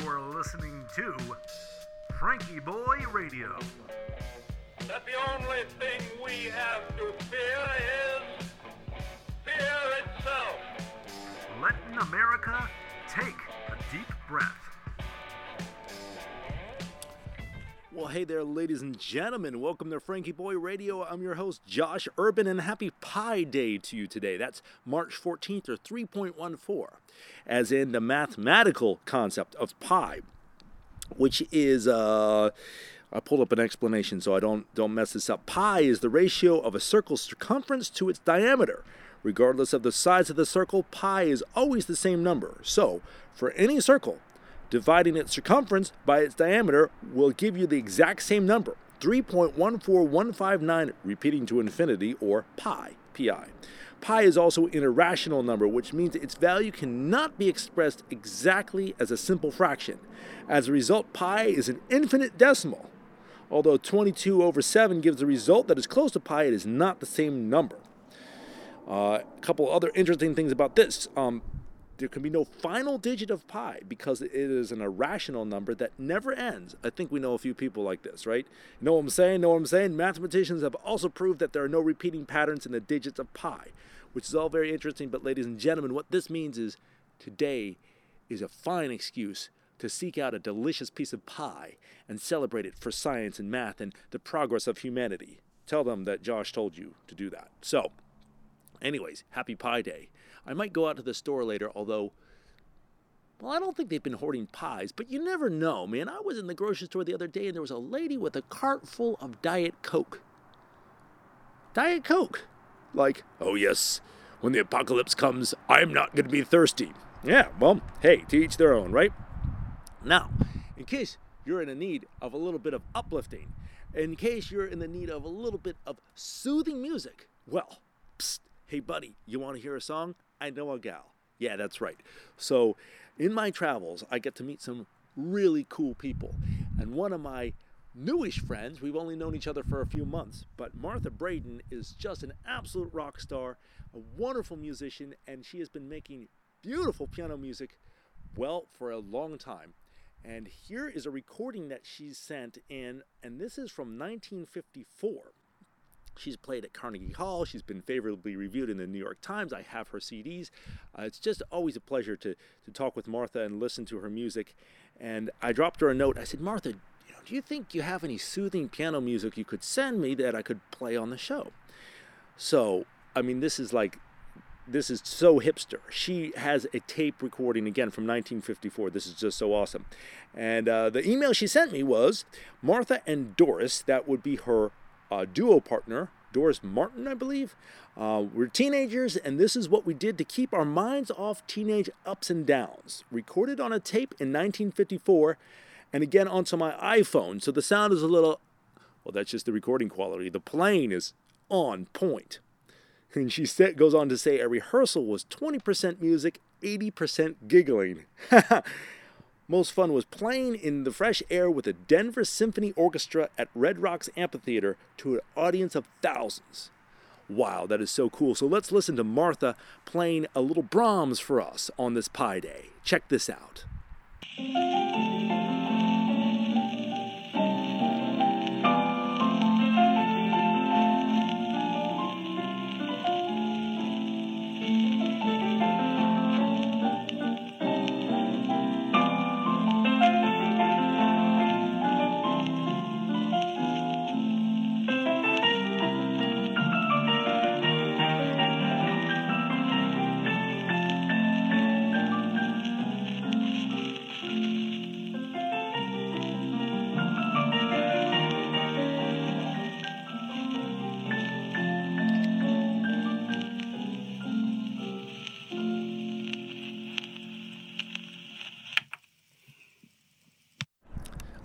You're listening to FrankieBoi Radio. That the only thing we have to fear is hey there, ladies and gentlemen. Welcome to FrankieBoi Radio. I'm your host, Josh Urban, and happy Pi Day to you today. That's March 14th or 3.14, as in the mathematical concept of pi, which is, uh, I pulled up an explanation so I don't, don't mess this up. Pi is the ratio of a circle's circumference to its diameter. Regardless of the size of the circle, pi is always the same number. So, for any circle, dividing its circumference by its diameter will give you the exact same number 3.14159 repeating to infinity or pi pi. Pi is also an irrational number which means its value cannot be expressed exactly as a simple fraction. As a result pi is an infinite decimal. Although 22 over 7 gives a result that is close to pi it is not the same number. Uh, a couple other interesting things about this. Um, there can be no final digit of pi because it is an irrational number that never ends. I think we know a few people like this, right? You know what I'm saying? Know what I'm saying? Mathematicians have also proved that there are no repeating patterns in the digits of pi, which is all very interesting. But, ladies and gentlemen, what this means is today is a fine excuse to seek out a delicious piece of pie and celebrate it for science and math and the progress of humanity. Tell them that Josh told you to do that. So, anyways, happy Pi Day. I might go out to the store later, although, well, I don't think they've been hoarding pies, but you never know, man. I was in the grocery store the other day and there was a lady with a cart full of Diet Coke. Diet Coke. Like, oh, yes, when the apocalypse comes, I'm not going to be thirsty. Yeah, well, hey, to each their own, right? Now, in case you're in a need of a little bit of uplifting, in case you're in the need of a little bit of soothing music, well, hey buddy, you want to hear a song? I know a gal. Yeah, that's right. So, in my travels, I get to meet some really cool people. And one of my newish friends, we've only known each other for a few months, but Martha Braden is just an absolute rock star, a wonderful musician, and she has been making beautiful piano music, well, for a long time. And here is a recording that she sent in, and this is from 1954. She's played at Carnegie Hall. She's been favorably reviewed in the New York Times. I have her CDs. Uh, it's just always a pleasure to, to talk with Martha and listen to her music. And I dropped her a note. I said, Martha, you know, do you think you have any soothing piano music you could send me that I could play on the show? So, I mean, this is like, this is so hipster. She has a tape recording again from 1954. This is just so awesome. And uh, the email she sent me was Martha and Doris, that would be her uh, duo partner, Doris Martin, I believe. Uh, we're teenagers, and this is what we did to keep our minds off teenage ups and downs. Recorded on a tape in 1954, and again onto my iPhone, so the sound is a little. Well, that's just the recording quality. The playing is on point. And she said, goes on to say a rehearsal was 20% music, 80% giggling. Most fun was playing in the fresh air with the Denver Symphony Orchestra at Red Rocks Amphitheater to an audience of thousands. Wow, that is so cool. So let's listen to Martha playing a little Brahms for us on this Pi Day. Check this out.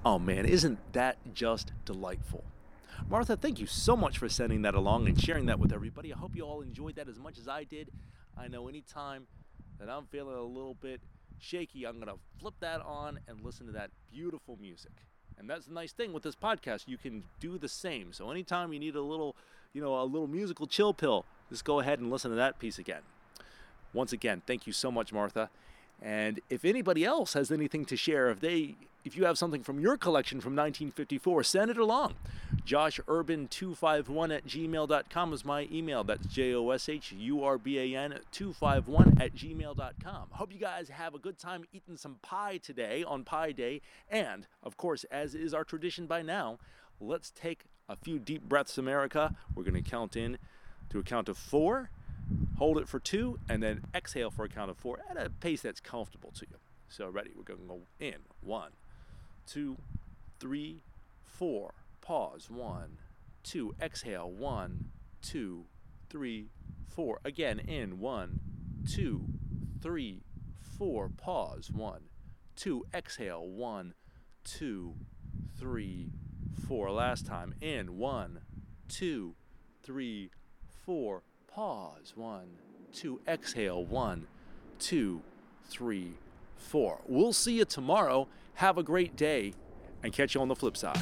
Oh man, isn't that just delightful? Martha, thank you so much for sending that along and sharing that with everybody. I hope you all enjoyed that as much as I did. I know anytime that I'm feeling a little bit shaky, I'm going to flip that on and listen to that beautiful music. And that's the nice thing with this podcast. You can do the same. So anytime you need a little, you know, a little musical chill pill, just go ahead and listen to that piece again. Once again, thank you so much, Martha. And if anybody else has anything to share, if they if you have something from your collection from 1954, send it along. JoshUrban251 at gmail.com is my email. That's J O S H U R B A N 251 at gmail.com. Hope you guys have a good time eating some pie today on Pi Day. And, of course, as is our tradition by now, let's take a few deep breaths, America. We're going to count in to a count of four, hold it for two, and then exhale for a count of four at a pace that's comfortable to you. So, ready? We're going to go in. One, two, three, four. Pause. One, two. Exhale. One, two, three, four. Again, in. One, two, three, four. Pause. One, two. Exhale. One, two, three, four. Last time. In. One, two, three, four. Pause. One, two. Exhale. One, two, three, four. We'll see you tomorrow. Have a great day and catch you on the flip side.